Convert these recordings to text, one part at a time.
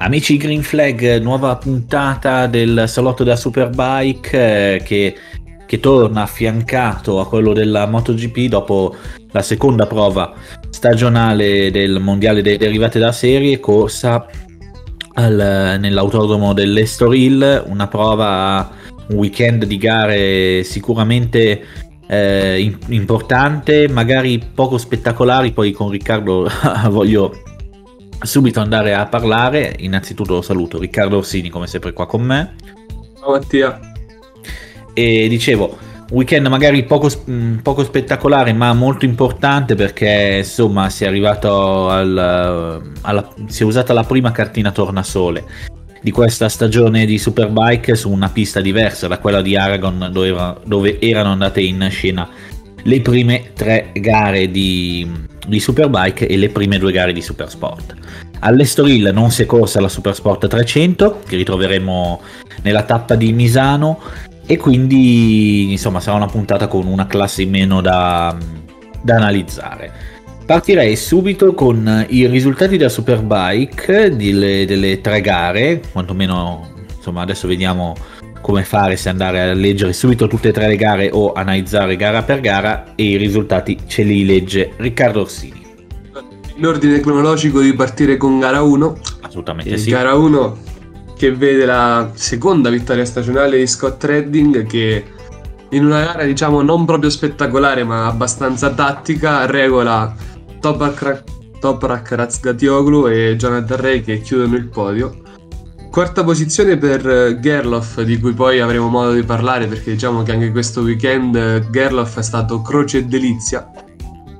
Amici Green Flag, nuova puntata del salotto della Superbike eh, che, che, torna affiancato a quello della MotoGP dopo la seconda prova stagionale del mondiale dei derivati da serie corsa al, nell'autodromo dell'Estoril, una prova, un weekend di gare sicuramente eh, importante, magari poco spettacolari, poi con Riccardo voglio subito andare a parlare. Innanzitutto saluto Riccardo Orsini come sempre qua con me. Ciao Mattia. E dicevo, weekend magari poco, mm, poco, spettacolare ma molto importante perché insomma si è arrivato al, alla, si è usata la prima cartina tornasole di questa stagione di Superbike su una pista diversa da quella di Aragon dove, dove erano andate in scena le prime tre gare di, di Superbike e le prime due gare di Supersport. All'Estoril non si è corsa la Supersport 300 che ritroveremo nella tappa di Misano e quindi insomma sarà una puntata con una classe in meno da, da analizzare. Partirei subito con i risultati della Superbike delle, delle tre gare, quantomeno insomma adesso vediamo come fare se andare a leggere subito tutte e tre le gare o analizzare gara per gara e i risultati ce li legge Riccardo Orsini. L'ordine cronologico di partire con gara 1. Assolutamente sì. Gara 1 che vede la seconda vittoria stagionale di Scott Redding che in una gara diciamo non proprio spettacolare ma abbastanza tattica regola Toprak, Toprak Razgatioglu e Jonathan Ray che chiudono il podio Quarta posizione per eh, Gerloff, di cui poi avremo modo di parlare perché diciamo che anche questo weekend eh, Gerloff è stato croce e delizia.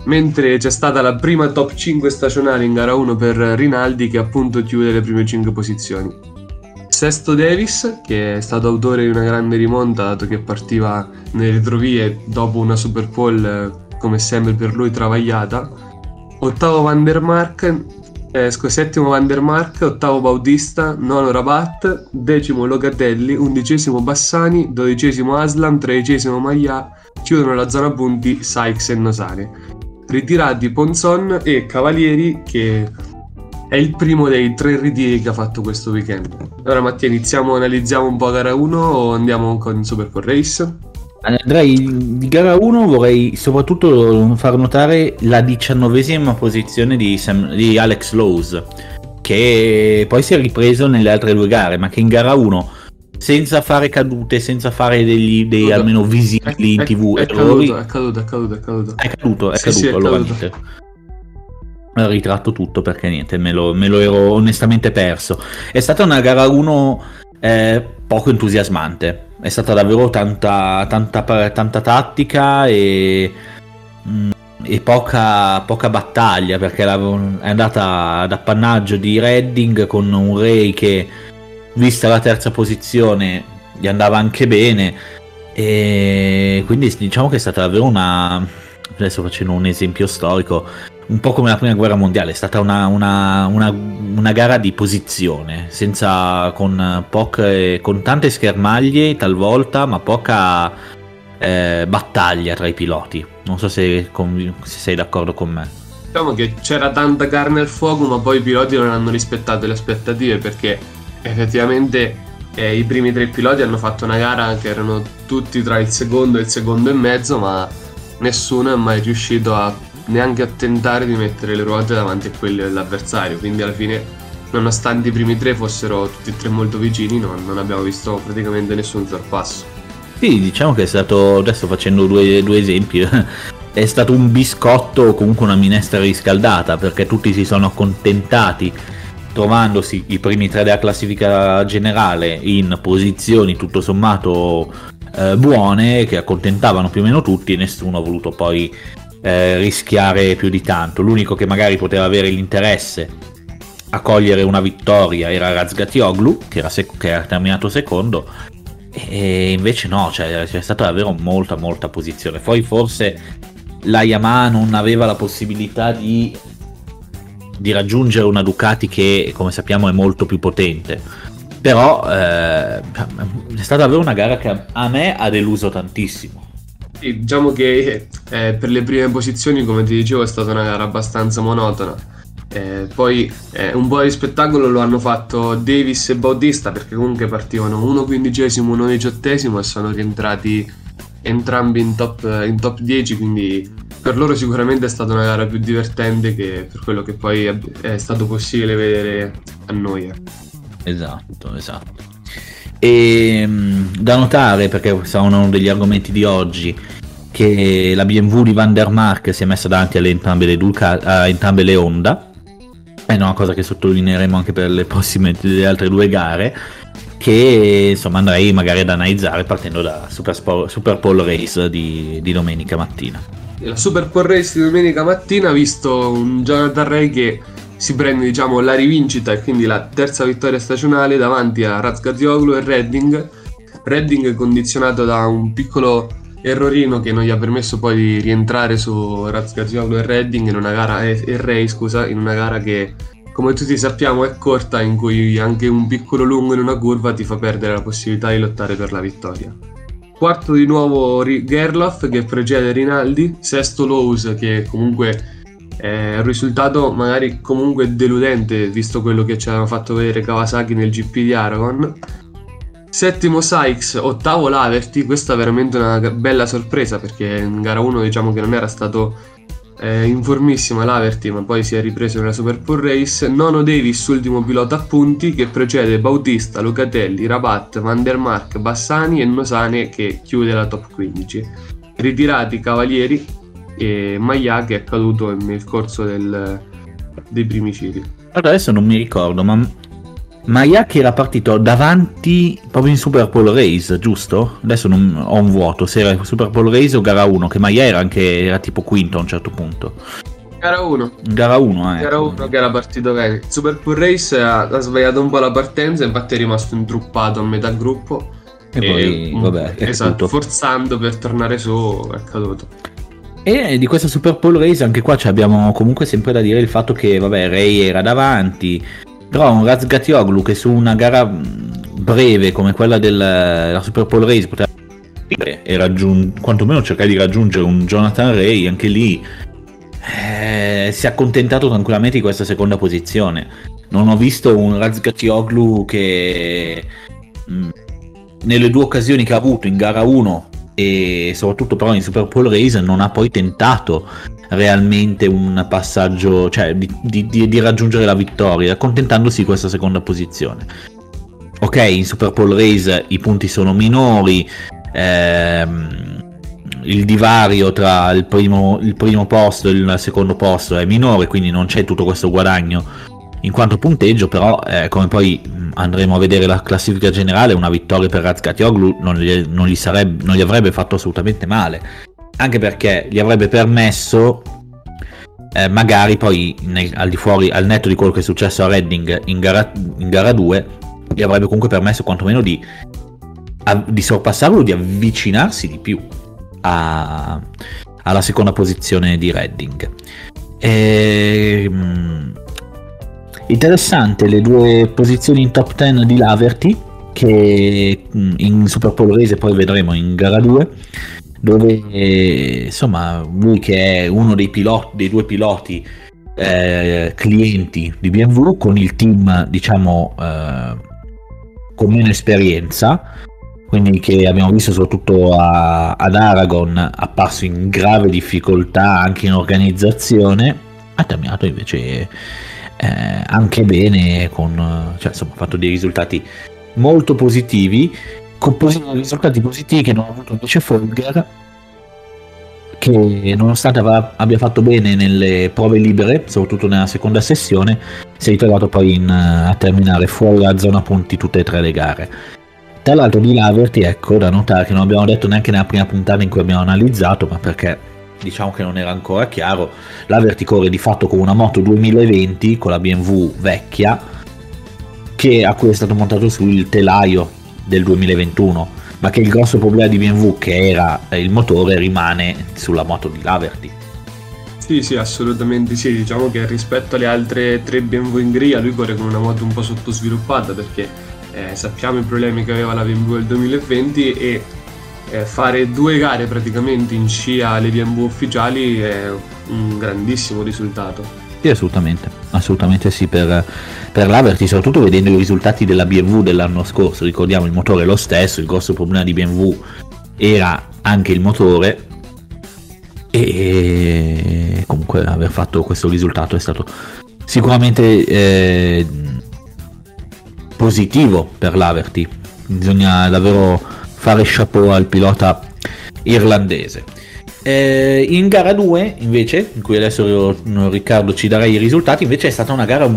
Mentre c'è stata la prima top 5 stagionale in gara 1 per Rinaldi che appunto chiude le prime 5 posizioni. Sesto Davis, che è stato autore di una grande rimonta dato che partiva nelle retrovie dopo una super pole eh, come sempre per lui travagliata. Ottavo Van der Mark, eh, settimo Vandermark, ottavo Bautista, nono Rabat, decimo Locatelli, undicesimo Bassani, dodicesimo Aslam, tredicesimo Maia, chiudono la zona punti Sykes e Nosane. Ritirati Ponzon e Cavalieri che è il primo dei tre ritiri che ha fatto questo weekend. Allora Mattia iniziamo, analizziamo un po' gara 1 o andiamo con Supercore Race? Andrei di gara 1 vorrei soprattutto far notare la diciannovesima posizione di, Sam, di Alex Lowe's che poi si è ripreso nelle altre due gare ma che in gara 1 senza fare cadute, senza fare degli, dei almeno visibili in tv è, è, errori, caduto, è caduto, è caduto, è caduto. È caduto, è sì, caduto, sì, allora caduto. Ritratto tutto perché niente, me lo, me lo, ero onestamente perso. È stata una gara 1 eh, poco entusiasmante è stata davvero tanta, tanta, tanta tattica e, mm, e poca, poca, battaglia perché è andata ad appannaggio di Redding con un Ray che vista la terza posizione gli andava anche bene. E quindi diciamo che è stata davvero una adesso facendo un esempio storico un po' come la prima guerra mondiale, è stata una, una, una, una gara di posizione, senza, con, poche, con tante schermaglie talvolta, ma poca eh, battaglia tra i piloti. Non so se, se sei d'accordo con me. Diciamo che c'era tanta carne al fuoco, ma poi i piloti non hanno rispettato le aspettative perché effettivamente eh, i primi tre piloti hanno fatto una gara che erano tutti tra il secondo e il secondo e mezzo, ma nessuno è mai riuscito a neanche a tentare di mettere le ruote davanti a quelle dell'avversario. Quindi alla fine, nonostante i primi tre fossero tutti e tre molto vicini, non, non abbiamo visto praticamente nessun sorpasso. Sì, diciamo che è stato, adesso facendo due, due esempi, è stato un biscotto o comunque una minestra riscaldata perché tutti si sono accontentati trovandosi i primi tre della classifica generale in posizioni tutto sommato eh, buone che accontentavano più o meno tutti e nessuno ha voluto poi eh, rischiare più di tanto. L'unico che magari poteva avere l'interesse a cogliere una vittoria era Razgatioglu, che era, sec- che era terminato secondo, e invece no, cioè, c'è stata davvero molta molta posizione. Poi forse la Yamaha non aveva la possibilità di, di raggiungere una Ducati che come sappiamo è molto più potente. Però eh, è stata davvero una gara che a me ha deluso tantissimo. Sì, diciamo che eh, per le prime posizioni, come ti dicevo, è stata una gara abbastanza monotona. Eh, poi eh, un po' di spettacolo lo hanno fatto Davis e Bautista perché comunque partivano uno quindicesimo, uno diciottesimo e sono rientrati entrambi in top, in top 10 quindi per loro sicuramente è stata una gara più divertente che per quello che poi è, stato possibile vedere a noi. Eh. Esatto, esatto. E mm, da notare, perché sarà uno degli argomenti di oggi, che la BMW di Van der Mark si è messa davanti alle entrambe le, Duca, a entrambe le Honda, è una cosa che sottolineeremo anche per le prossime le altre due gare, che insomma andrei magari ad analizzare partendo da Super, Super Pole Race di, di domenica mattina. La Super Pole Race di domenica mattina ha visto un Jonathan Ray che si prende diciamo, la rivincita e quindi la terza vittoria stagionale davanti a Razgazioglu e Redding. Redding condizionato da un piccolo errorino che non gli ha permesso poi di rientrare su Razgazioglu e Redding in una gara e, e Ray, scusa, in una gara che come tutti sappiamo è corta in cui anche un piccolo lungo in una curva ti fa perdere la possibilità di lottare per la vittoria. Quarto di nuovo Gerloff che precede Rinaldi, sesto Lowe's che comunque è un risultato magari comunque deludente visto quello che ci avevano fatto vedere Kawasaki nel GP di Aragon. Settimo Sykes, ottavo Laverty, questa è veramente una bella sorpresa perché in gara 1 diciamo che non era stato eh, informissimo Laverty ma poi si è ripreso nella Super Pole Race. Nono Davis, ultimo pilota a punti che precede Bautista, Lucatelli, Rabat, Van der Mark, Bassani e Nosane che chiude la top 15. Ritirati Cavalieri, e Maya che è caduto nel corso del, dei primi giri. Adesso non mi ricordo, ma Maya che era partito davanti proprio in Super Pole Race, giusto? Adesso non ho un vuoto, se era Super Pole Race o gara 1, che Maya era anche era tipo quinto a un certo punto. Gara 1. Gara 1, eh. Gara 1 che era partito bene. Super Pole Race ha, ha sbagliato un po' la partenza, infatti è rimasto intruppato a metà gruppo. E, e poi, vabbè, esatto, forzando per tornare su è caduto. E di questa Super Pole Race anche qua abbiamo comunque sempre da dire il fatto che, vabbè, Ray era davanti, però un Razgatioglu che su una gara breve come quella della Super Pole Race poteva e raggiung- quantomeno cercare di raggiungere un Jonathan Ray, anche lì eh, si è accontentato tranquillamente di questa seconda posizione. Non ho visto un Razgatioglu che mh, nelle due occasioni che ha avuto in gara 1 e soprattutto però in Super Bowl Race non ha poi tentato realmente un passaggio, cioè di, di, di raggiungere la vittoria, accontentandosi di questa seconda posizione. Ok, in Super Bowl Race i punti sono minori, ehm, il divario tra il primo, il primo posto e il secondo posto è minore, quindi non c'è tutto questo guadagno in quanto punteggio, però eh, come poi andremo a vedere la classifica generale, una vittoria per Razkatioglu non non, gli non gli avrebbe fatto assolutamente male, anche perché gli avrebbe permesso eh, magari poi nel, al di fuori, al netto di quello che è successo a Redding in gara, in gara 2, gli avrebbe comunque permesso quantomeno di, a, di sorpassarlo, di avvicinarsi di più a, alla seconda posizione di Redding. E, ehm, Interessante le due posizioni in top 10 di Laverty, che mm, in Super Pole Race poi vedremo in gara 2, dove insomma lui che è uno dei, piloti, dei due piloti eh, clienti di BMW con il team diciamo eh, con meno esperienza quindi che abbiamo visto soprattutto a, ad Aragon apparso in grave difficoltà anche in organizzazione ha terminato invece eh, anche bene, con, cioè, insomma, ha fatto dei risultati molto positivi, con risultati positivi che non ha avuto invece Folger, che nonostante abbia fatto bene nelle prove libere, soprattutto nella seconda sessione, si è ritrovato poi in, a terminare fuori la zona punti tutte e tre le gare. Tra l'altro di Laverty, ecco, da notare che non abbiamo detto neanche nella prima puntata in cui abbiamo analizzato, ma perché diciamo che non era ancora chiaro, la corre di fatto con una moto 2020 con la BMW vecchia che a cui è stato montato su il telaio del 2021 ma che il grosso problema di BMW che era il motore rimane sulla moto di Laverty sì sì assolutamente sì diciamo che rispetto alle altre tre BMW in griglia lui corre con una moto un po' sottosviluppata perché eh, sappiamo i problemi che aveva la BMW del 2020 e eh, fare due gare praticamente in scia alle BMW ufficiali è un grandissimo risultato. Sì, assolutamente, assolutamente sì per, per l'Averty, soprattutto vedendo i risultati della BMW dell'anno scorso, ricordiamo il motore è lo stesso, il grosso problema di BMW era anche il motore e comunque aver fatto questo risultato è stato sicuramente eh, positivo per l'Averty, bisogna davvero fare chapeau al pilota irlandese. Eh, in gara 2 invece, in cui adesso Riccardo ci darà i risultati, invece è stata una gara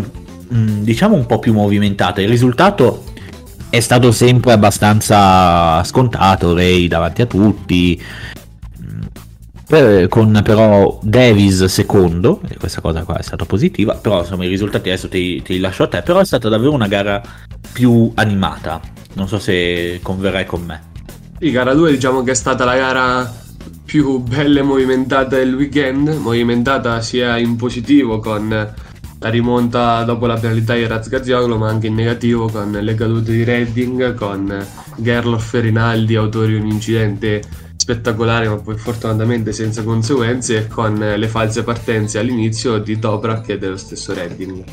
diciamo un po' più movimentata. Il risultato è stato sempre abbastanza scontato, Ray davanti a tutti, per, con però Davis secondo, e questa cosa qua è stata positiva, però insomma i risultati adesso te li lascio a te, però è stata davvero una gara più animata, non so se converrai con me. Sì, gara 2 diciamo che è stata la gara più bella e movimentata del weekend, movimentata sia in positivo con la rimonta dopo la penalità di Razgazioglu, ma anche in negativo con le cadute di Redding, con Gerloff e Rinaldi, autori di un incidente spettacolare ma poi fortunatamente senza conseguenze e con le false partenze all'inizio di Toprak e dello stesso Redding.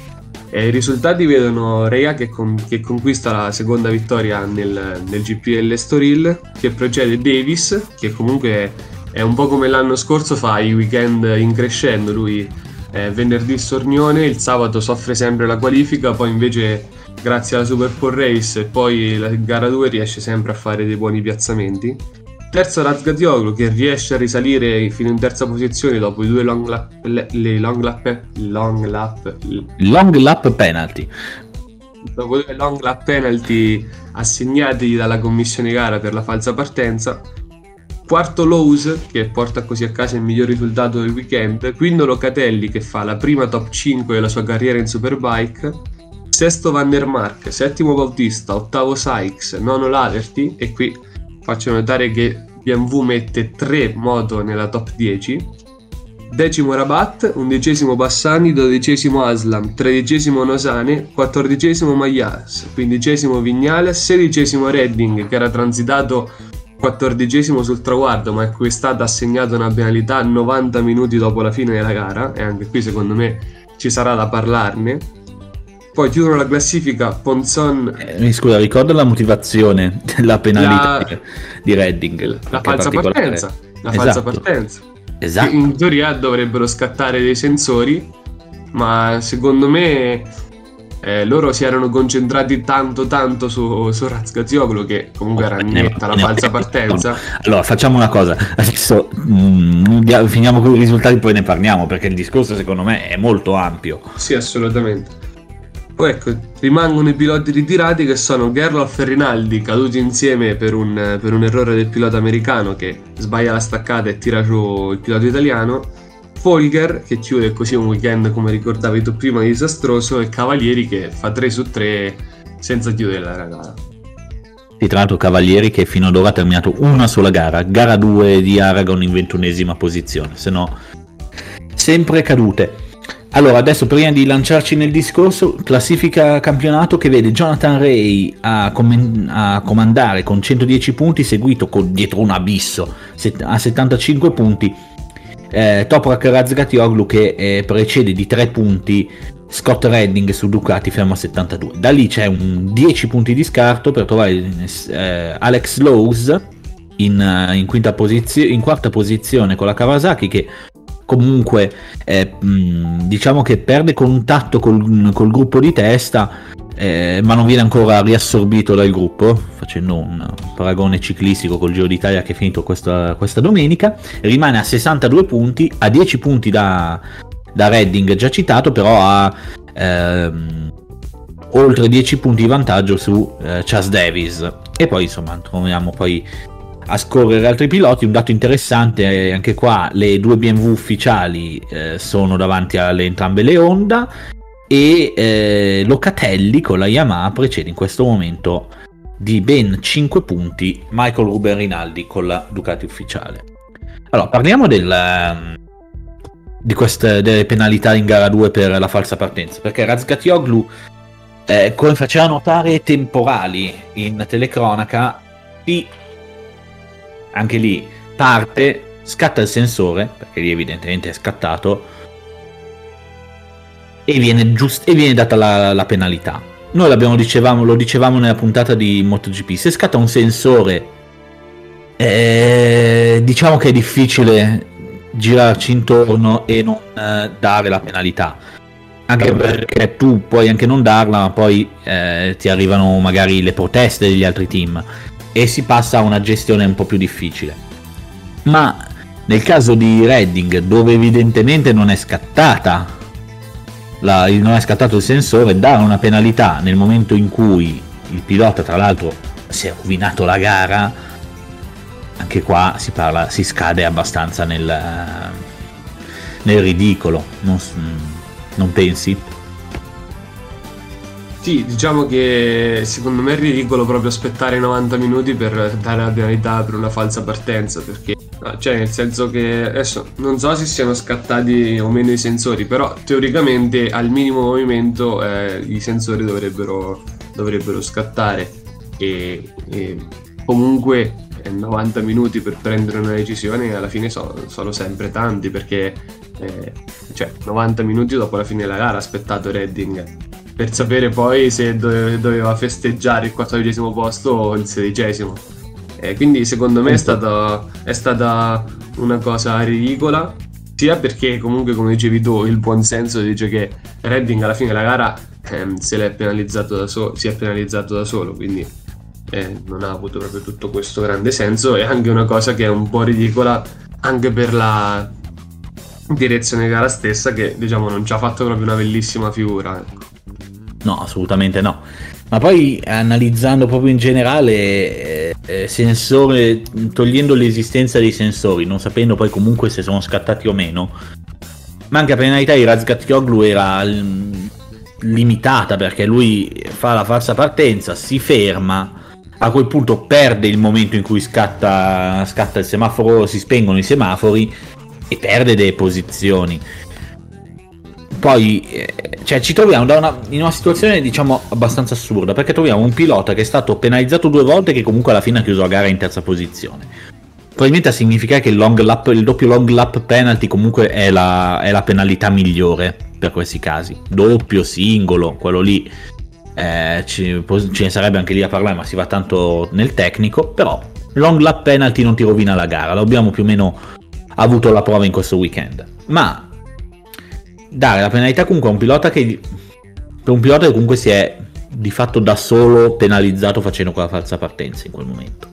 E I risultati vedono Rea che, con, che, conquista la seconda vittoria nel, nel GPL Storil, che procede Davis, che comunque è un po' come l'anno scorso fa i weekend in crescendo, lui eh, venerdì Sornione, il sabato soffre sempre la qualifica, poi invece grazie alla Super Pole Race e poi la gara 2 riesce sempre a fare dei buoni piazzamenti. Terzo Razgadioglu che riesce a risalire fino in terza posizione dopo i due long lap, le, le long lap, long lap, long lap penalty. Dopo due long lap penalty assegnati dalla commissione gara per la falsa partenza. Quarto Lowe's che porta così a casa il miglior risultato del weekend. Quinto Locatelli che fa la prima top 5 della sua carriera in Superbike. Sesto Van der Mark, settimo Bautista, ottavo Sykes, nono Laverty e qui faccio notare che BMW mette 3 moto nella top 10 decimo Rabat, undicesimo Bassani, dodicesimo Aslam, tredicesimo Nosane, quattordicesimo Maglias, quindicesimo Vignales, sedicesimo Redding che era transitato quattordicesimo sul traguardo ma a cui è stata assegnata una penalità 90 minuti dopo la fine della gara e anche qui secondo me ci sarà da parlarne poi chiudono la classifica Ponzon. Eh, scusa, ricordo la motivazione della penalità la... di Redding. La falsa partenza. La esatto. falsa partenza. Esatto. In teoria dovrebbero scattare dei sensori, ma secondo me eh, loro si erano concentrati tanto tanto su, su Razgazioglu che comunque era netta la falsa partenza. Allora facciamo una cosa, adesso mm, finiamo con i risultati poi ne parliamo perché il discorso secondo me è molto ampio. Sì, assolutamente. Ecco, rimangono i piloti ritirati che sono Gerloff e Rinaldi caduti insieme per un, per un, errore del pilota americano che sbaglia la staccata e tira giù il pilota italiano. Folger che chiude così un weekend come ricordavi tu prima disastroso e Cavalieri che fa 3 su 3 senza chiudere la gara. Sì, tra l'altro Cavalieri che fino ad ora ha terminato una sola gara, gara 2 di Aragon in ventunesima posizione, se no sempre cadute. Allora, adesso prima di lanciarci nel discorso, classifica campionato che vede Jonathan Ray a, com- a comandare con 110 punti, seguito con, dietro un abisso a 75 punti. Eh, Toprak Razgatioglu che eh, precede di 3 punti Scott Redding su Ducati fermo a 72. Da lì c'è un 10 punti di scarto per trovare eh, Alex Lowe's in, in, posizio- in quarta posizione con la Kawasaki che comunque eh, diciamo che perde contatto col, col gruppo di testa eh, ma non viene ancora riassorbito dal gruppo facendo un paragone ciclistico col Giro d'Italia che è finito questa, questa domenica. Rimane a 62 punti a 10 punti da, da Redding già citato però ha ehm, oltre 10 punti di vantaggio su eh, Chas Davis e poi insomma troviamo poi a scorrere altri piloti. Un dato interessante anche qua: le due BMW ufficiali eh, sono davanti alle entrambe le Honda e eh, Locatelli con la Yamaha precede in questo momento di ben 5 punti Michael Ruben Rinaldi con la Ducati ufficiale. Allora, parliamo del, ehm, di queste delle penalità in gara 2 per la falsa partenza, perché Razgatioglu, eh, come faceva notare temporali in telecronaca, si anche lì parte, scatta il sensore, perché lì evidentemente è scattato, e viene, giust- e viene data la, la penalità. Noi dicevamo, lo dicevamo nella puntata di MotoGP, se scatta un sensore, eh, diciamo che è difficile girarci intorno e non eh, dare la penalità. Anche perché tu puoi anche non darla, ma poi eh, ti arrivano magari le proteste degli altri team e si passa a una gestione un po' più difficile. Ma nel caso di Redding, dove evidentemente non è scattata la, non è scattato il sensore, dare una penalità nel momento in cui il pilota, tra l'altro, si è rovinato la gara, anche qua si, parla, si scade abbastanza nel, nel ridicolo, non, non pensi? Sì, diciamo che secondo me è ridicolo proprio aspettare 90 minuti per dare la penalità per una falsa partenza, perché cioè nel senso che adesso non so se siano scattati o meno i sensori, però teoricamente al minimo movimento eh, i sensori dovrebbero, dovrebbero scattare. E, e comunque 90 minuti per prendere una decisione alla fine sono, sono sempre tanti perché eh, cioè 90 minuti dopo la fine della gara aspettato Redding per sapere poi se dove, doveva festeggiare il quattordicesimo posto o il sedicesimo eh, quindi secondo me è stata, è stata una cosa ridicola sia perché comunque come dicevi tu il buon senso dice che Redding alla fine della gara ehm, se l'è penalizzato da so- si è penalizzato da solo quindi eh, non ha avuto proprio tutto questo grande senso e anche una cosa che è un po' ridicola anche per la direzione gara stessa che diciamo non ci ha fatto proprio una bellissima figura ecco. No assolutamente no ma poi analizzando proprio in generale eh, eh, sensore togliendo l'esistenza dei sensori non sapendo poi comunque se sono scattati o meno manca penalità di Razgatkioglu era limitata perché lui fa la falsa partenza si ferma a quel punto perde il momento in cui scatta, scatta il semaforo, si spengono i semafori e perde delle posizioni. Poi eh, cioè, ci troviamo una, in una situazione diciamo abbastanza assurda perché troviamo un pilota che è stato penalizzato due volte che comunque alla fine ha chiuso la gara in terza posizione. Probabilmente a significare che il, lap, il doppio long lap penalty comunque è la, è la penalità migliore per questi casi. Doppio, singolo, quello lì eh, ci, ce ne sarebbe anche lì a parlare, ma si va tanto nel tecnico, però long lap penalty non ti rovina la gara, l'abbiamo più o meno avuto la prova in questo weekend. Ma dare la penalità comunque a un pilota che per un pilota che comunque si è di fatto da solo penalizzato facendo quella falsa partenza in quel momento.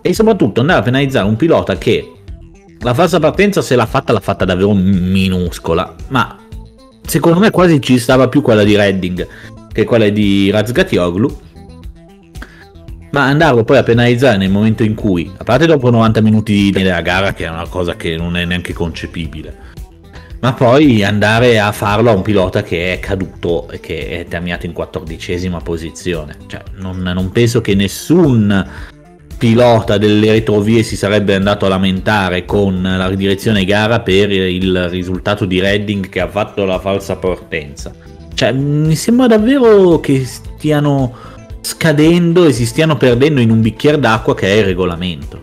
E soprattutto andare a penalizzare un pilota che la falsa partenza se l'ha fatta l'ha fatta davvero minuscola, ma secondo me quasi ci stava più quella di Redding che quella di Razgatioglu, ma andarlo poi a penalizzare nel momento in cui, a parte dopo 90 minuti della gara, che è una cosa che non è neanche concepibile, ma poi andare a farlo a un pilota che è caduto e che è terminato in quattordicesima posizione. Cioè, non, non penso che nessun pilota delle retrovie si sarebbe andato a lamentare con la direzione gara per il risultato di Redding che ha fatto la falsa partenza cioè, mi sembra davvero che stiano scadendo e si stiano perdendo in un bicchiere d'acqua che è il regolamento.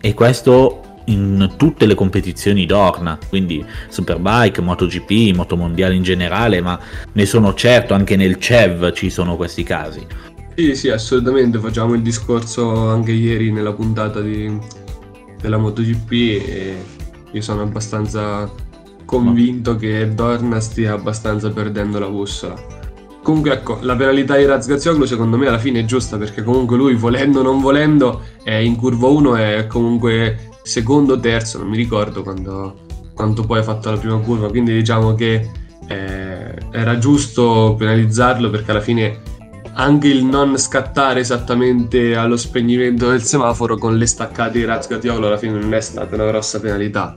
E questo in tutte le competizioni d'Orna, quindi Superbike, MotoGP, Motomondiale in generale, ma ne sono certo anche nel CEV ci sono questi casi. Sì, sì, assolutamente, facciamo il discorso anche ieri nella puntata di, della MotoGP e io sono abbastanza convinto che Dorna stia abbastanza perdendo la bussola. Comunque ecco, la penalità di Razgazioglu secondo me alla fine è giusta perché comunque lui volendo o non volendo è in curva 1 è comunque secondo o terzo, non mi ricordo quando, quanto poi ha fatto la prima curva, quindi diciamo che eh, era giusto penalizzarlo perché alla fine anche il non scattare esattamente allo spegnimento del semaforo con le staccate di Razgatioglu alla fine non è stata una grossa penalità.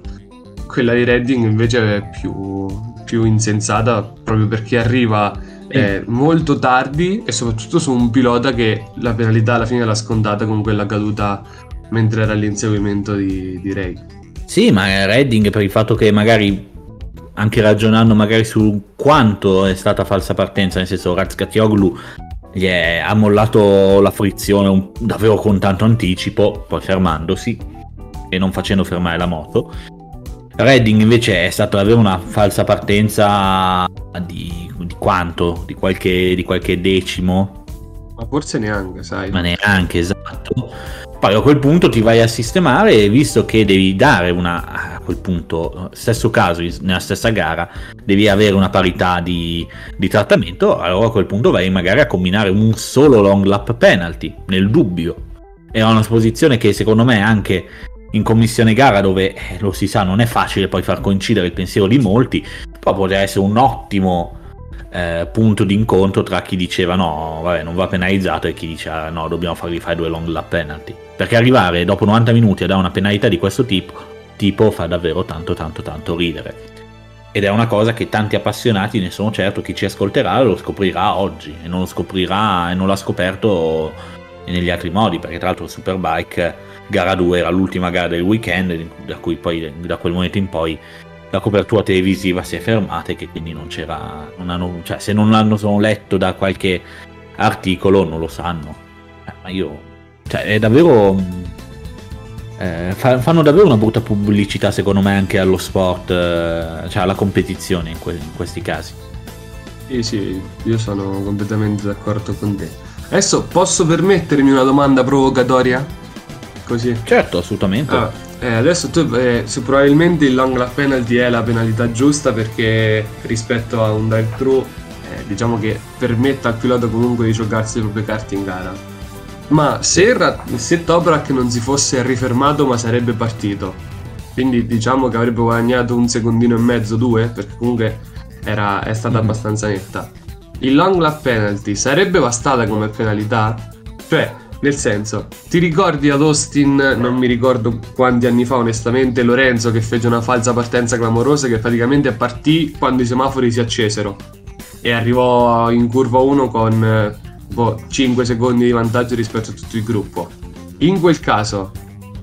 Quella di Redding invece è più, più insensata proprio perché arriva eh, molto tardi e soprattutto su un pilota che la penalità alla fine l'ha scontata con quella caduta mentre era all'inseguimento di, di Ray. Sì, ma Redding per il fatto che magari anche ragionando magari su quanto è stata falsa partenza, nel senso Razkatioglu gli è, ha mollato la frizione un, davvero con tanto anticipo, poi fermandosi e non facendo fermare la moto Redding invece è stato avere una falsa partenza di, di quanto? Di qualche, di qualche decimo? Ma forse neanche, sai. Ma neanche, esatto. Poi a quel punto ti vai a sistemare e visto che devi dare una, a quel punto, stesso caso, nella stessa gara, devi avere una parità di, di trattamento, allora a quel punto vai magari a combinare un solo long lap penalty, nel dubbio. È una posizione che secondo me anche in commissione gara dove eh, lo si sa non è facile poi far coincidere il pensiero di molti, però potrebbe essere un ottimo eh, punto di incontro tra chi diceva no, vabbè, non va penalizzato e chi diceva no, dobbiamo fargli fare due long lap penalty. Perché arrivare dopo 90 minuti a dare una penalità di questo tipo, tipo fa davvero tanto tanto tanto ridere. Ed è una cosa che tanti appassionati, ne sono certo, chi ci ascolterà lo scoprirà oggi e non lo scoprirà e non l'ha scoperto negli altri modi, perché tra l'altro Superbike gara 2 era l'ultima gara del weekend, da cui poi da quel momento in poi la copertura televisiva si è fermata e che quindi non c'era, non hanno, cioè se non l'hanno letto da qualche articolo non lo sanno. Eh, ma io, cioè è davvero, eh, fanno davvero una brutta pubblicità secondo me anche allo sport, eh, cioè alla competizione in, que- in questi casi. Sì, sì, io sono completamente d'accordo con te. Adesso posso permettermi una domanda provocatoria? Così. Certo, assolutamente. Ah, eh, adesso tu, eh, probabilmente il long lap penalty è la penalità giusta perché rispetto a un drive-thru eh, diciamo che permette al pilota comunque di giocarsi le proprie carte in gara. Ma se, se Toprak non si fosse rifermato ma sarebbe partito, quindi diciamo che avrebbe guadagnato un secondino e mezzo, due, perché comunque era, è stata mm-hmm. abbastanza netta. Il long lap penalty sarebbe bastata come penalità? Cioè, nel senso, ti ricordi ad Austin, non mi ricordo quanti anni fa onestamente, Lorenzo che fece una falsa partenza clamorosa che praticamente partì quando i semafori si accesero e arrivò in curva 1 con boh, 5 secondi di vantaggio rispetto a tutto il gruppo. In quel caso,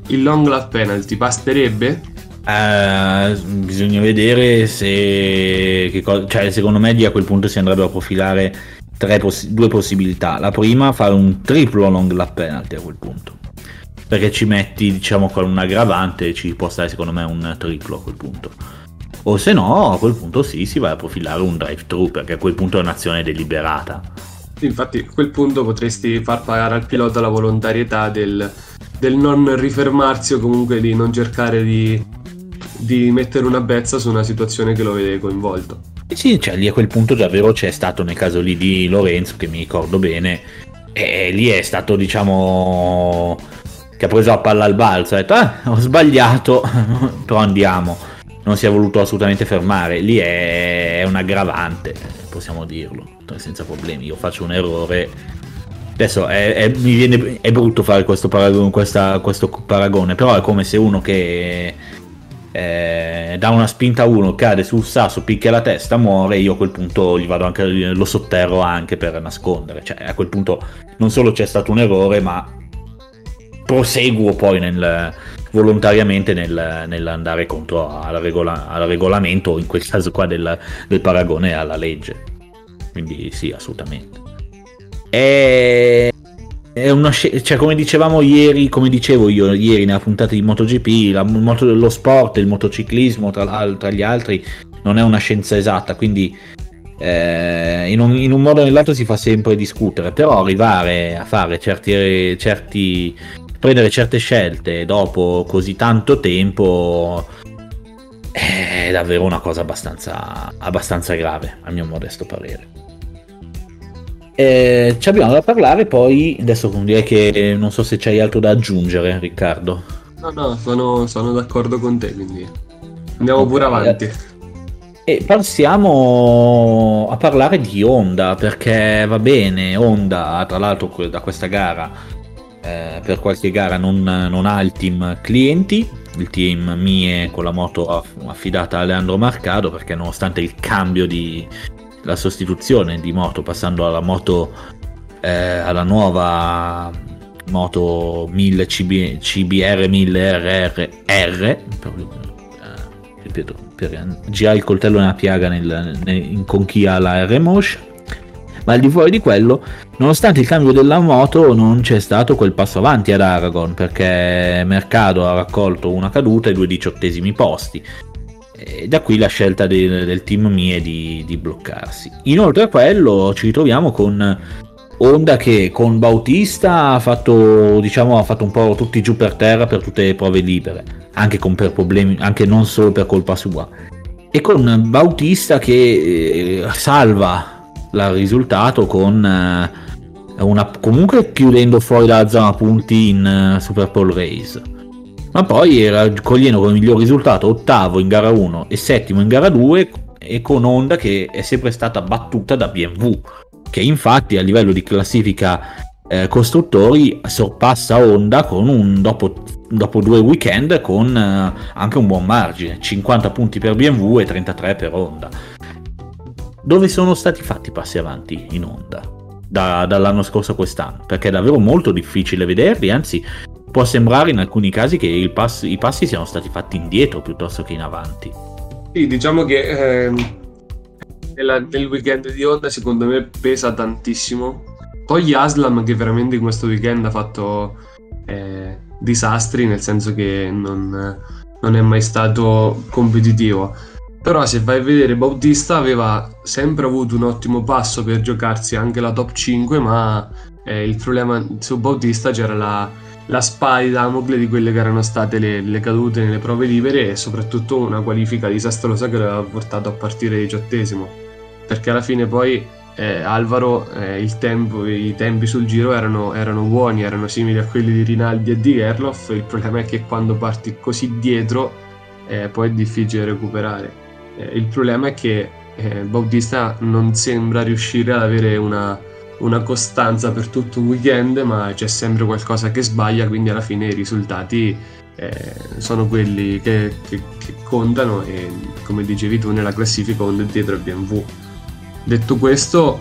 il long lap penalty basterebbe? Uh, bisogna vedere se co- cioè, secondo me a quel punto si andrebbe a profilare poss- due possibilità. La prima, fare un triplo long lap penalty a quel punto. Perché ci metti, diciamo, con un aggravante, ci può stare secondo me un triplo a quel punto. O se no, a quel punto sì, si va a profilare un drive thru, perché a quel punto è un'azione deliberata. Infatti, a quel punto potresti far pagare al pilota la volontarietà del, del non rifermarsi o comunque di non cercare di, di mettere una bezza su una situazione che lo vede coinvolto. Sì, cioè lì a quel punto davvero c'è stato nel caso lì di Lorenzo, che mi ricordo bene, e lì è stato diciamo che ha preso la palla al balzo, ha detto ah, ho sbagliato, però andiamo, non si è voluto assolutamente fermare, lì è, un aggravante, possiamo dirlo, senza problemi, io faccio un errore, adesso è, è, viene, è brutto fare questo paragone, questa, questo paragone, però è come se uno che eh, dà una spinta a uno, cade sul sasso, picchia la testa, muore, io a quel punto anche, lo sotterro anche per nascondere. Cioè, a quel punto non solo c'è stato un errore, ma proseguo poi nel, volontariamente nel, nell'andare contro al, regola, al, regolamento, in quel caso qua del, del paragone alla legge. Quindi sì, assolutamente. E è una sc- cioè, come dicevamo ieri, come dicevo io ieri nella puntata di MotoGP, la, moto, lo sport, il motociclismo tra, tra, gli altri non è una scienza esatta, quindi eh, in, un, in, un, modo o nell'altro si fa sempre discutere, però arrivare a fare certi, certi prendere certe scelte dopo così tanto tempo è davvero una cosa abbastanza, abbastanza grave, a mio modesto parere. Eh, ci abbiamo da parlare poi, adesso direi che non so se c'hai altro da aggiungere Riccardo. No, no, sono, sono d'accordo con te, quindi andiamo okay. pure avanti. E passiamo a parlare di Honda, perché va bene, Honda tra l'altro da questa gara, eh, per qualche gara non, non, ha il team clienti, il team Mie con la moto affidata a Leandro Marcado, perché nonostante il cambio di, la sostituzione di moto passando alla moto eh, alla nuova moto 1000 CB, CBR 1000 RR R ripeto per girare il coltello nella piaga nel, nel, in con chi ha la R Motion ma al di fuori di quello nonostante il cambio della moto non c'è stato quel passo avanti ad Aragon perché Mercado ha raccolto una caduta e due diciottesimi posti Da qui la scelta del, del team Mie di, di bloccarsi. Inoltre a quello ci ritroviamo con Honda che con Bautista ha fatto, diciamo, ha fatto un po' tutti giù per terra per tutte le prove libere, anche, per problemi, anche non solo per colpa sua. E con Bautista che eh, salva il risultato con eh, una, comunque chiudendo fuori dalla zona punti in uh, Super Bowl Race. Ma poi era cogliendo con il miglior risultato ottavo in gara 1 e settimo in gara 2 e con Honda che è sempre stata battuta da BMW che infatti a livello di classifica eh, costruttori sorpassa Honda con un, dopo, dopo due weekend con eh, anche un buon margine, 50 punti per BMW e 33 per Honda. Dove sono stati fatti passi avanti in Honda da, dall'anno scorso a quest'anno? Perché è davvero molto difficile vederli, anzi può sembrare in alcuni casi che pass- i passi siano stati fatti indietro piuttosto che in avanti. Sì, diciamo che eh, nella, nel weekend di Honda secondo me pesa tantissimo. Poi Aslam che veramente in questo weekend ha fatto eh, disastri, nel senso che non, non è mai stato competitivo. Però se vai a vedere Bautista aveva sempre avuto un ottimo passo per giocarsi anche la top 5, ma eh, il problema su Bautista c'era la, la spada di Damocle di quelle che erano state le, le, cadute nelle prove libere e soprattutto una qualifica disastrosa che l'aveva portato a partire diciottesimo perché alla fine poi eh, Alvaro eh, tempo, i tempi sul giro erano, erano, buoni, erano simili a quelli di Rinaldi e di Gerloff, il problema è che quando parti così dietro eh, poi è difficile recuperare. Eh, il problema è che eh, Bautista non sembra riuscire ad avere una, una costanza per tutto un weekend, ma c'è sempre qualcosa che sbaglia, quindi alla fine i risultati eh, sono quelli che, che, che, contano e come dicevi tu nella classifica Honda dietro è BMW. Detto questo,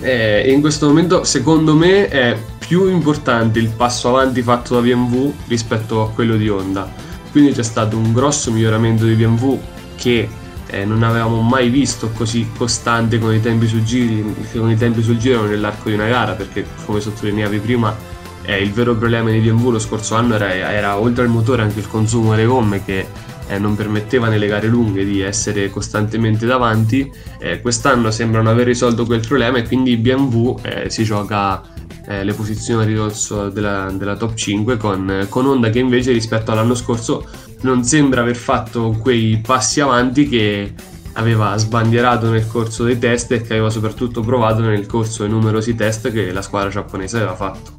eh, in questo momento secondo me è più importante il passo avanti fatto da BMW rispetto a quello di Honda. Quindi c'è stato un grosso miglioramento di BMW che eh, non avevamo mai visto così costante con i tempi sul giro, con i tempi sul giro nell'arco di una gara, perché come sottolineavi prima eh, il vero problema di BMW lo scorso anno era, era oltre al motore anche il consumo delle gomme che eh, non permetteva nelle gare lunghe di essere costantemente davanti, eh, quest'anno sembrano aver risolto quel problema e quindi BMW eh, si gioca eh, le posizioni a ridosso della, della top 5 con, con, Honda che invece rispetto all'anno scorso non sembra aver fatto quei passi avanti che aveva sbandierato nel corso dei test e che aveva soprattutto provato nel corso dei numerosi test che la squadra giapponese aveva fatto.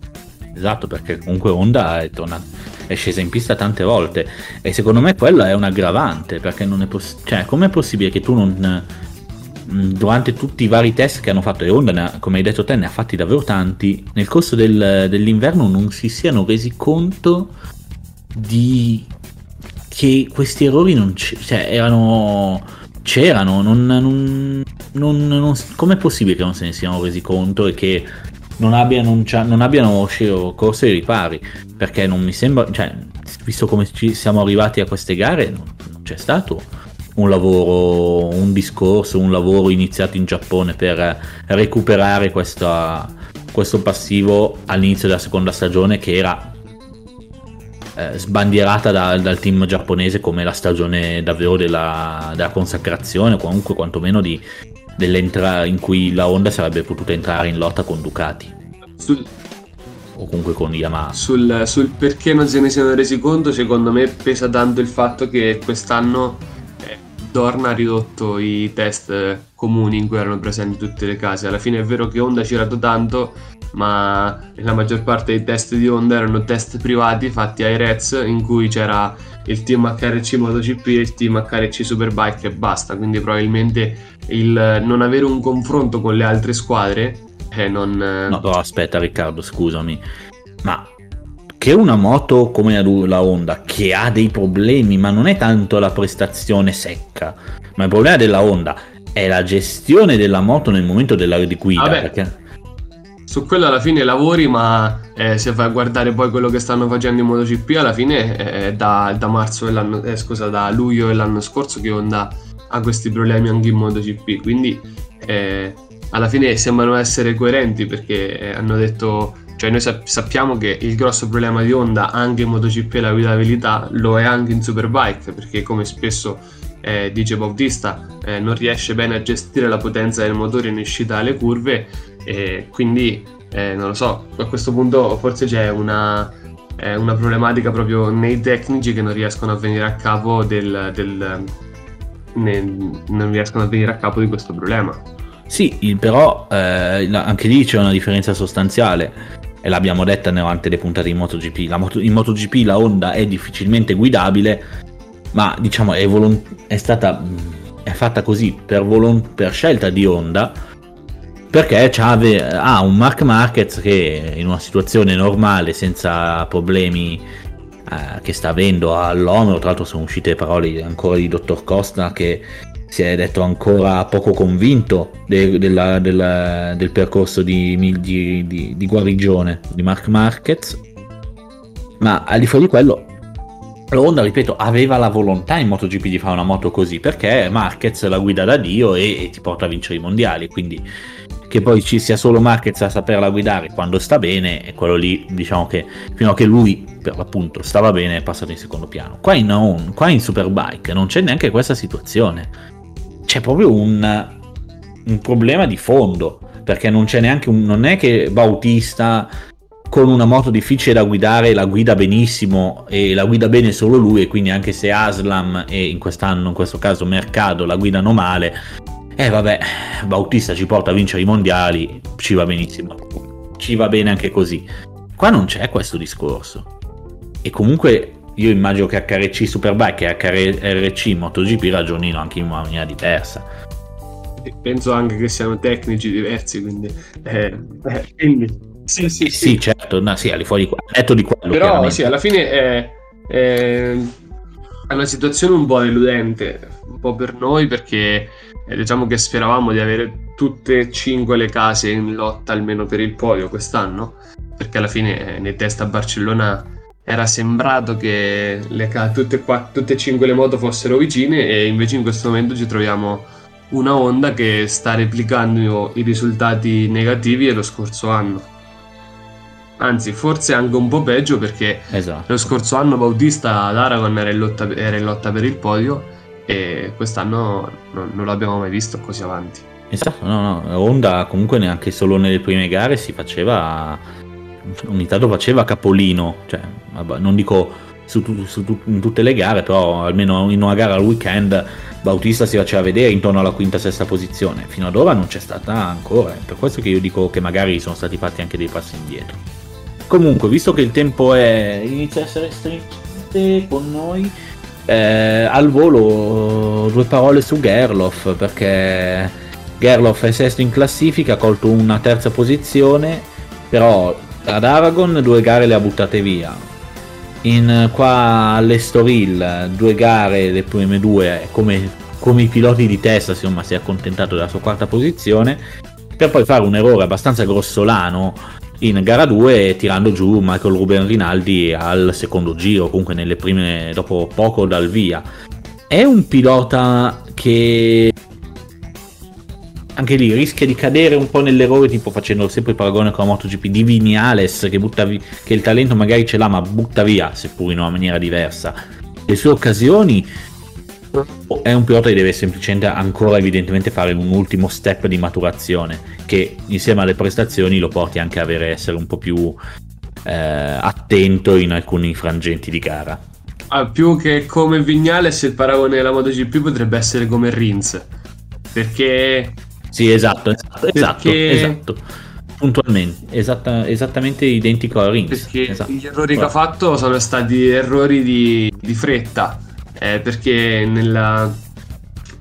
Esatto, perché comunque Honda è tornata è scesa in pista tante volte e secondo me quella è un aggravante perché non è possibile, cioè com'è possibile che tu non durante tutti i vari test che hanno fatto e Honda, come hai detto te, ne ha fatti davvero tanti, nel corso del, dell'inverno non si siano resi conto di che questi errori non c- cioè, erano c'erano, non, non, non, non, com'è possibile che non se ne siano resi conto e che non abbiano, non abbiano corso ai ripari? Perché non mi sembra cioè, visto come ci siamo arrivati a queste gare non, non c'è stato un lavoro un discorso un lavoro iniziato in Giappone per recuperare questa, questo passivo all'inizio della seconda stagione che era eh, sbandierata da, dal team giapponese come la stagione davvero della, della consacrazione o comunque quantomeno di, in cui la Honda sarebbe potuta entrare in lotta con Ducati. Sul, o comunque con Yamaha. Sul, sul, perché non se ne siano resi conto, secondo me pesa tanto il fatto che quest'anno eh, Dorna ha ridotto i test comuni in cui erano presenti tutte le case. Alla fine è vero che Honda ha girato tanto, ma la maggior parte dei test di Honda erano test privati fatti ai Reds in cui c'era il team HRC MotoGP e il team HRC Superbike e basta. Quindi probabilmente il non avere un confronto con le altre squadre eh, non... No, però aspetta Riccardo, scusami, ma che una moto come la Honda che ha dei problemi, ma non è tanto la prestazione secca, ma il problema della Honda è la gestione della moto nel momento della guida. Vabbè, perché... Su quello alla fine lavori, ma eh, se vai a guardare poi quello che stanno facendo in MotoGP, alla fine è da, da marzo dell'anno, eh, scusa, da luglio dell'anno scorso che Honda ha questi problemi anche in MotoGP. Quindi eh, alla fine sembrano essere coerenti perché eh, hanno detto, cioè noi sappiamo che il grosso problema di Honda anche in MotoGP la guidabilità lo è anche in Superbike perché come spesso eh, dice Bautista, eh, non riesce bene a gestire la potenza del motore in uscita alle curve e quindi eh, non lo so, a questo punto forse c'è una, una, problematica proprio nei tecnici che non riescono a venire a capo del, del ne, non riescono a venire a capo di questo problema. Sì, però eh, anche lì c'è una differenza sostanziale e l'abbiamo detta durante le puntate in MotoGP. Moto, in MotoGP la Honda è difficilmente guidabile, ma diciamo è, volont- è stata è fatta così per, volont- per scelta di Honda perché ha un Mark Marquez che in una situazione normale senza problemi eh, che sta avendo all'ONU tra l'altro sono uscite parole ancora di dottor Costa che si è detto ancora poco convinto de, de la, de la, del percorso di, di, di, di, guarigione di Mark Marquez. Ma al di fuori di quello la Honda ripeto aveva la volontà in MotoGP di fare una moto così perché Marquez la guida da Dio e, e ti porta a vincere i mondiali quindi che poi ci sia solo Marquez a saperla guidare quando sta bene e quello lì diciamo che fino a che lui per l'appunto stava bene è passato in secondo piano. Qua in, qua in Superbike non c'è neanche questa situazione c'è proprio un, un problema di fondo, perché non c'è neanche un... non è che Bautista con una moto difficile da guidare la guida benissimo e la guida bene solo lui e quindi anche se Aslam e in quest'anno in questo caso Mercado la guidano male eh vabbè Bautista ci porta a vincere i mondiali ci va benissimo ci va bene anche così. Qua non c'è questo discorso. E comunque io immagino che HRC Superbike e HRC MotoGP ragionino anche in una maniera diversa. Penso anche che siano tecnici diversi, quindi... Eh, eh, quindi sì, sì, sì, sì, certo, no, sì, al di fuori di quello. Però sì, alla fine è, è, una situazione un po' deludente, un po' per noi perché eh, diciamo che speravamo di avere tutte e cinque le case in lotta almeno per il podio quest'anno, perché alla fine eh, nei test a Barcellona era sembrato che le, tutte, qua, tutte e cinque le moto fossero vicine e invece in questo momento ci troviamo una Honda che sta replicando i risultati negativi dello scorso anno. Anzi, forse anche un po' peggio perché esatto. lo scorso anno Bautista ad Aragon era in, lotta, era in lotta per il podio e quest'anno non, non l'abbiamo mai visto così avanti. Esatto, no, no, Honda comunque neanche solo nelle prime gare si faceva ogni tanto faceva capolino, cioè, non dico su, su, su, in tutte le gare, però almeno in una gara al weekend Bautista si faceva vedere intorno alla quinta sesta posizione. Fino ad ora non c'è stata ancora, è per questo che io dico che magari sono stati fatti anche dei passi indietro. Comunque, visto che il tempo è... inizia a essere stringente con noi, eh, al volo due parole su Gerloff, perché Gerloff è sesto in classifica, ha colto una terza posizione, però ad Aragon due gare le ha buttate via. In, qua all'Estoril due gare, le prime due, come, come i piloti di testa, insomma, si è accontentato della sua quarta posizione, per poi fare un errore abbastanza grossolano in gara 2 tirando giù Michael Ruben Rinaldi al secondo giro, comunque nelle prime, dopo poco dal via. È un pilota che anche lì rischia di cadere un po' nell'errore, tipo facendo sempre il paragone con la MotoGP di Vignales che, butta vi- che il talento magari ce l'ha, ma butta via, seppur in una maniera diversa. Le sue occasioni è un pilota che deve semplicemente ancora evidentemente fare un ultimo step di maturazione che insieme alle prestazioni lo porti anche a avere, essere un po' più eh, attento in alcuni frangenti di gara. Ah, più che come Vignales il paragone della MotoGP potrebbe essere come Rins perché sì, esatto, esatto, esatto, esatto. Puntualmente, esatta, esattamente identico a Rings. Perché esatto. gli errori che ha fatto sono stati errori di, di fretta, eh, perché nella,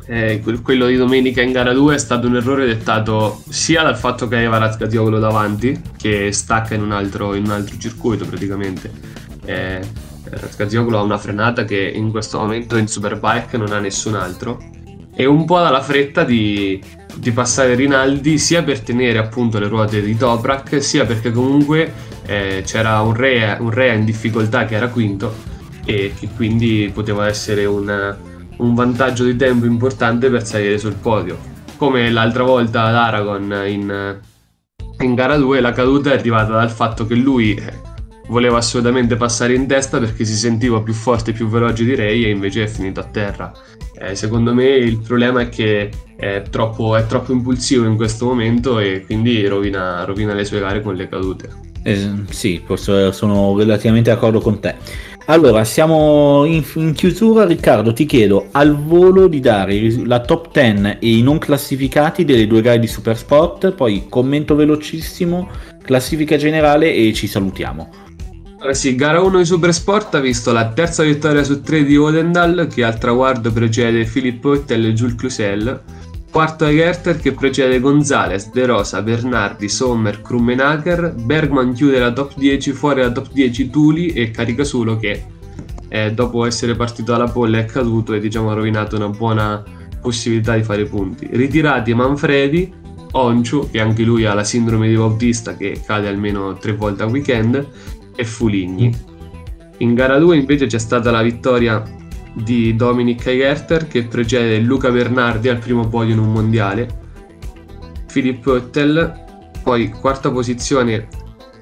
eh, quello di domenica in gara 2 è stato un errore dettato sia dal fatto che aveva Razgatioglu davanti, che stacca in un altro, in un altro circuito praticamente. Eh, Razgatioglu ha una frenata che in questo momento in Superbike non ha nessun altro, e un po' dalla fretta di di passare Rinaldi sia per tenere appunto le ruote di Toprak sia perché comunque eh, c'era un Rea, un Rea in difficoltà che era quinto e che quindi poteva essere un, un vantaggio di tempo importante per salire sul podio. Come l'altra volta ad Aragon in, in gara 2 la caduta è arrivata dal fatto che lui voleva assolutamente passare in testa perché si sentiva più forte e più veloce di Ray e invece è finito a terra. Eh, secondo me il problema è che è troppo, è troppo, impulsivo in questo momento e quindi rovina, rovina le sue gare con le cadute. Eh, sì, sono relativamente d'accordo con te. Allora, siamo in, in, chiusura. Riccardo, ti chiedo al volo di dare la top 10 e i non classificati delle due gare di Supersport, poi commento velocissimo, classifica generale e ci salutiamo. Allora sì, gara 1 di Supersport ha visto la terza vittoria su 3 di Odendal che al traguardo precede Filippo Oettel e Jules Clusel. Quarto Gerter che precede Gonzales, De Rosa, Bernardi, Sommer, Krummenacher. Bergman chiude la top 10, fuori la top 10 Tuli e Caricasulo che eh, dopo essere partito dalla bolla è caduto e diciamo ha rovinato una buona possibilità di fare punti. Ritirati Manfredi, Onciu che anche lui ha la sindrome di Bautista che cade almeno tre volte a weekend e Fuligni. In gara 2 invece c'è stata la vittoria di Dominic Eigerter che precede Luca Bernardi al primo podio in un mondiale. Filippo Oettel, poi quarta posizione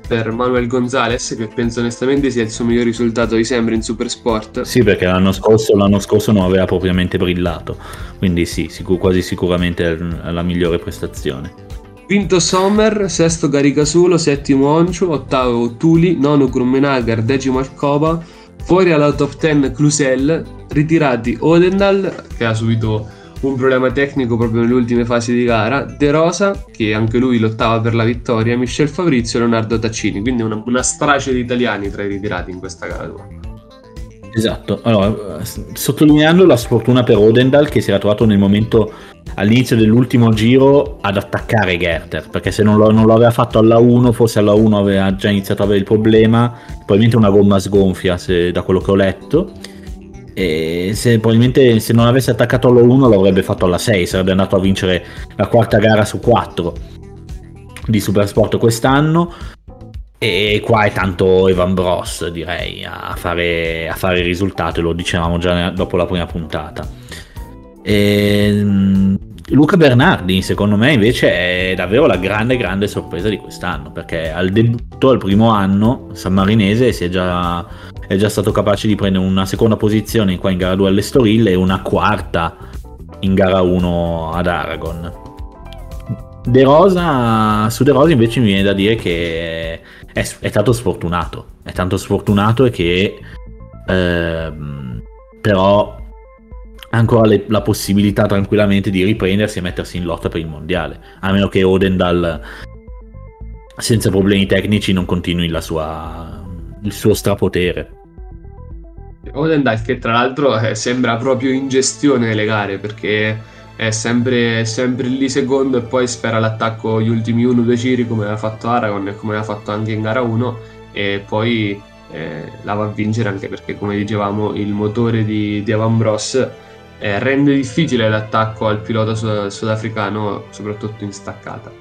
per Manuel Gonzalez che penso onestamente sia il suo miglior risultato di sempre in Supersport. Sì, perché l'anno scorso, l'anno scorso non aveva propriamente brillato, quindi sì, sicur- quasi sicuramente è la migliore prestazione. Quinto Sommer, sesto Garicasulo, settimo Oncio, ottavo Tuli, nono Grummenagar, decimo Alcoba, fuori alla top 10 Clusel, ritirati Odendal, che ha subito un problema tecnico proprio nelle ultime fasi di gara, De Rosa, che anche lui lottava per la vittoria, Michel Fabrizio e Leonardo Taccini, quindi una, una strace di italiani tra i ritirati in questa gara. Esatto, allora, sottolineando la sfortuna per Odendal che si era trovato nel momento all'inizio dell'ultimo giro ad attaccare Gerter, perché se non lo, non lo, aveva fatto alla 1, forse alla 1 aveva già iniziato ad avere il problema, probabilmente una gomma sgonfia se, da quello che ho letto. E se probabilmente se non avesse attaccato alla 1 lo avrebbe fatto alla 6, sarebbe andato a vincere la quarta gara su 4 di Supersport quest'anno. E qua è tanto Evan Bros, direi, a fare, a fare il risultato, lo dicevamo già dopo la prima puntata. E, ehm, Luca Bernardi, secondo me, invece è davvero la grande, grande sorpresa di quest'anno, perché al debutto, al primo anno, San Marinese è già, è già stato capace di prendere una seconda posizione qua in gara 2 all'Estoril e una quarta in gara 1 ad Aragon. De Rosa, su De Rosa invece mi viene da dire che è, è stato sfortunato, è tanto sfortunato che eh, però ha ancora le, la possibilità tranquillamente di riprendersi e mettersi in lotta per il mondiale, a meno che Odendal senza problemi tecnici non continui sua, il suo strapotere. Odendal che tra l'altro eh, sembra proprio in gestione delle gare perché è sempre, sempre lì secondo e poi spera l'attacco gli ultimi 1-2 giri come aveva fatto Aragon e come aveva fatto anche in gara 1 e poi eh, la va a vincere anche perché come dicevamo il motore di, di Avan Bros eh, rende difficile l'attacco al pilota sud- sudafricano soprattutto in staccata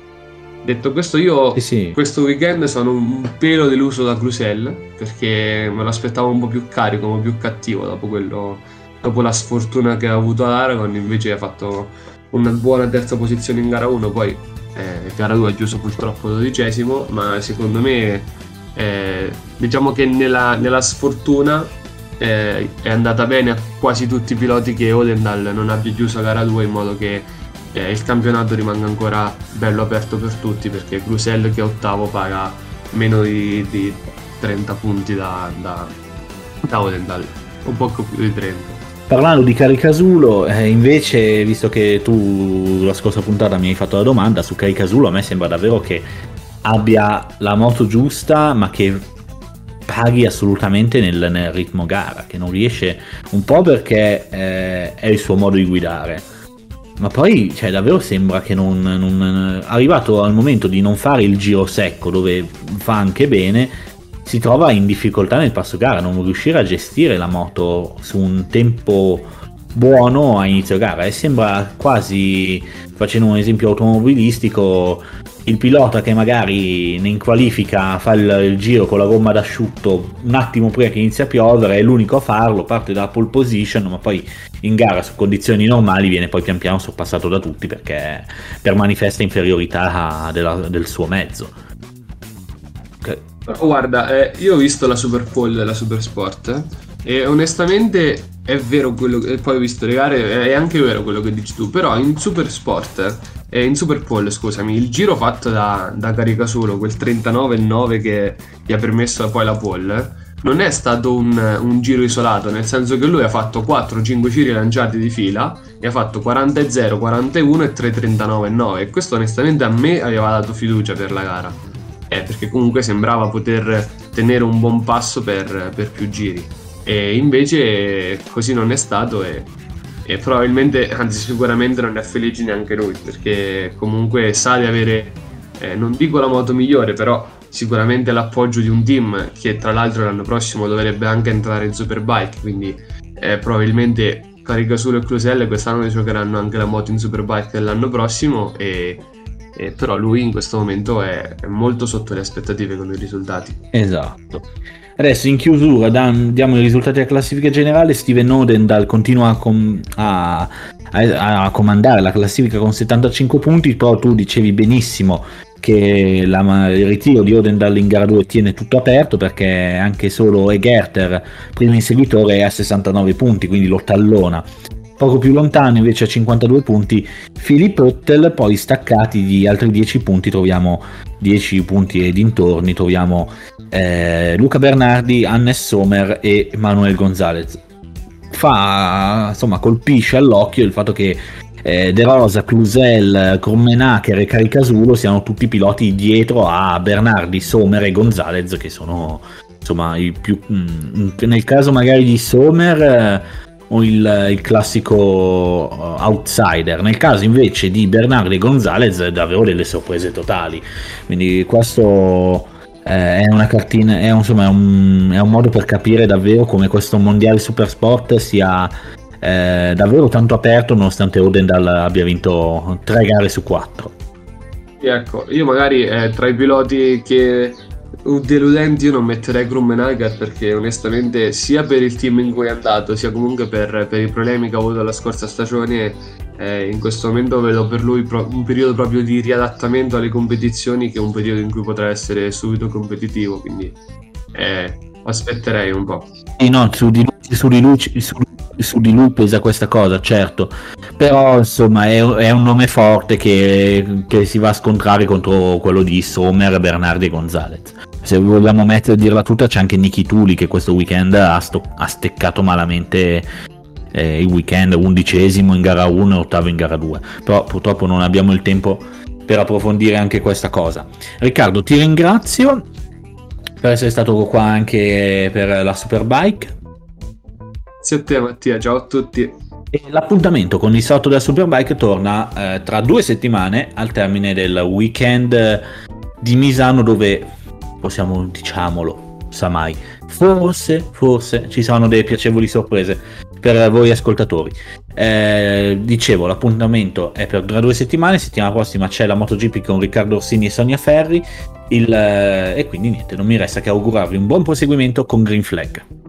detto questo io sì, sì. questo weekend sono un pelo deluso da Crusel perché me lo aspettavo un po' più carico un po' più cattivo dopo quello dopo la sfortuna che ha avuto ad Aragon invece ha fatto una buona terza posizione in gara 1 poi eh, gara 2 ha chiuso purtroppo dodicesimo ma secondo me eh, diciamo che nella, nella sfortuna eh, è andata bene a quasi tutti i piloti che Odendal non abbia chiuso gara 2 in modo che eh, il campionato rimanga ancora bello aperto per tutti perché Crusel che è ottavo paga meno di, di 30 punti da, da, da Odendal un poco più di 30 Parlando di Caricasulo, eh, invece, visto che tu la scorsa puntata mi hai fatto la domanda su Caricasulo, a me sembra davvero che abbia la moto giusta, ma che paghi assolutamente nel, nel ritmo gara, che non riesce un po' perché eh, è il suo modo di guidare. Ma poi, cioè, davvero sembra che non, non, arrivato al momento di non fare il giro secco, dove fa anche bene, si trova in difficoltà nel passo gara, non riuscire a gestire la moto su un tempo buono a inizio gara e sembra quasi, facendo un esempio automobilistico, il pilota che magari in qualifica fa il, giro con la gomma d'asciutto un attimo prima che inizia a piovere, è l'unico a farlo, parte dalla pole position, ma poi in gara su condizioni normali viene poi pian piano sorpassato da tutti perché per manifesta inferiorità della, del suo mezzo. Okay. Guarda, eh, io ho visto la Super Pole della Super Sport e onestamente è vero quello che poi ho visto le gare, è anche vero quello che dici tu, però in Super Sport, eh, in Super Pole, scusami, il giro fatto da, da Caricasolo, quel 39,9 che gli ha permesso poi la pole, non è stato un, un, giro isolato, nel senso che lui ha fatto 4-5 giri lanciati di fila e ha fatto 40-0, 41 e 3-39-9 e questo onestamente a me aveva dato fiducia per la gara, eh, perché comunque sembrava poter tenere un buon passo per, per più giri. E invece così non è stato e, e, probabilmente, anzi sicuramente non è felice neanche lui perché comunque sa di avere, eh, non dico la moto migliore, però sicuramente l'appoggio di un team che tra l'altro l'anno prossimo dovrebbe anche entrare in Superbike, quindi eh, probabilmente Caricasulo e Cluselle quest'anno giocheranno anche la moto in Superbike dell'anno prossimo e, e però lui in questo momento è, è molto sotto le aspettative con i risultati. Esatto. Adesso in chiusura diamo i risultati della classifica generale. Steven Odendal continua a, com- a, a, a, comandare la classifica con 75 punti, però tu dicevi benissimo che la, il ritiro di Odendal in gara 2 tiene tutto aperto perché anche solo Egerter, primo inseguitore, è a 69 punti, quindi lo tallona. Poco più lontano invece a 52 punti Philip Oettel, poi staccati di altri 10 punti troviamo 10 punti e dintorni troviamo eh, Luca Bernardi, Hannes Sommer e Manuel Gonzalez. Fa, insomma, colpisce all'occhio il fatto che eh, De Rosa, Clusel, Crommenacher e Caricasulo siano tutti piloti dietro a Bernardi, Sommer e Gonzalez che sono insomma i più mh, mm, nel caso magari di Sommer eh, il, il, classico uh, outsider. Nel caso invece di Bernardo e Gonzalez, davvero delle sorprese totali. Quindi questo eh, è una cartina, è, insomma, è, un, è un modo per capire davvero come questo mondiale super sport sia eh, davvero tanto aperto, nonostante Odendal abbia vinto tre gare su quattro. Ecco, io magari eh, tra i piloti che deludenti io non metterei Grummenagger perché onestamente sia per il team in cui è andato sia comunque per, per i problemi che ha avuto la scorsa stagione eh, in questo momento vedo per lui pro- un periodo proprio di riadattamento alle competizioni che è un periodo in cui potrà essere subito competitivo quindi eh, aspetterei un po' sì, no, su di su di lui, su, su di lui pesa questa cosa certo. Però insomma è, è un nome forte che, che, si va a scontrare contro quello di Sommer, Bernardi e Gonzalez se vogliamo mettere, dirla tutta, c'è anche Niki Tuli che questo weekend ha, sto, ha steccato malamente eh, il weekend, undicesimo in gara 1 e ottavo in gara 2. Però purtroppo non abbiamo il tempo per approfondire anche questa cosa. Riccardo, ti ringrazio per essere stato qua anche per la Superbike. Grazie a te Mattia, ciao a tutti. E l'appuntamento con il salto della Superbike torna eh, tra due settimane al termine del weekend di Misano dove possiamo diciamolo, sa mai. Forse, forse ci saranno delle piacevoli sorprese per voi ascoltatori. Eh, dicevo, l'appuntamento è per due settimane, settimana prossima c'è la MotoGP con Riccardo Orsini e Sonia Ferri, il, eh, e quindi niente, non mi resta che augurarvi un buon proseguimento con Green Flag.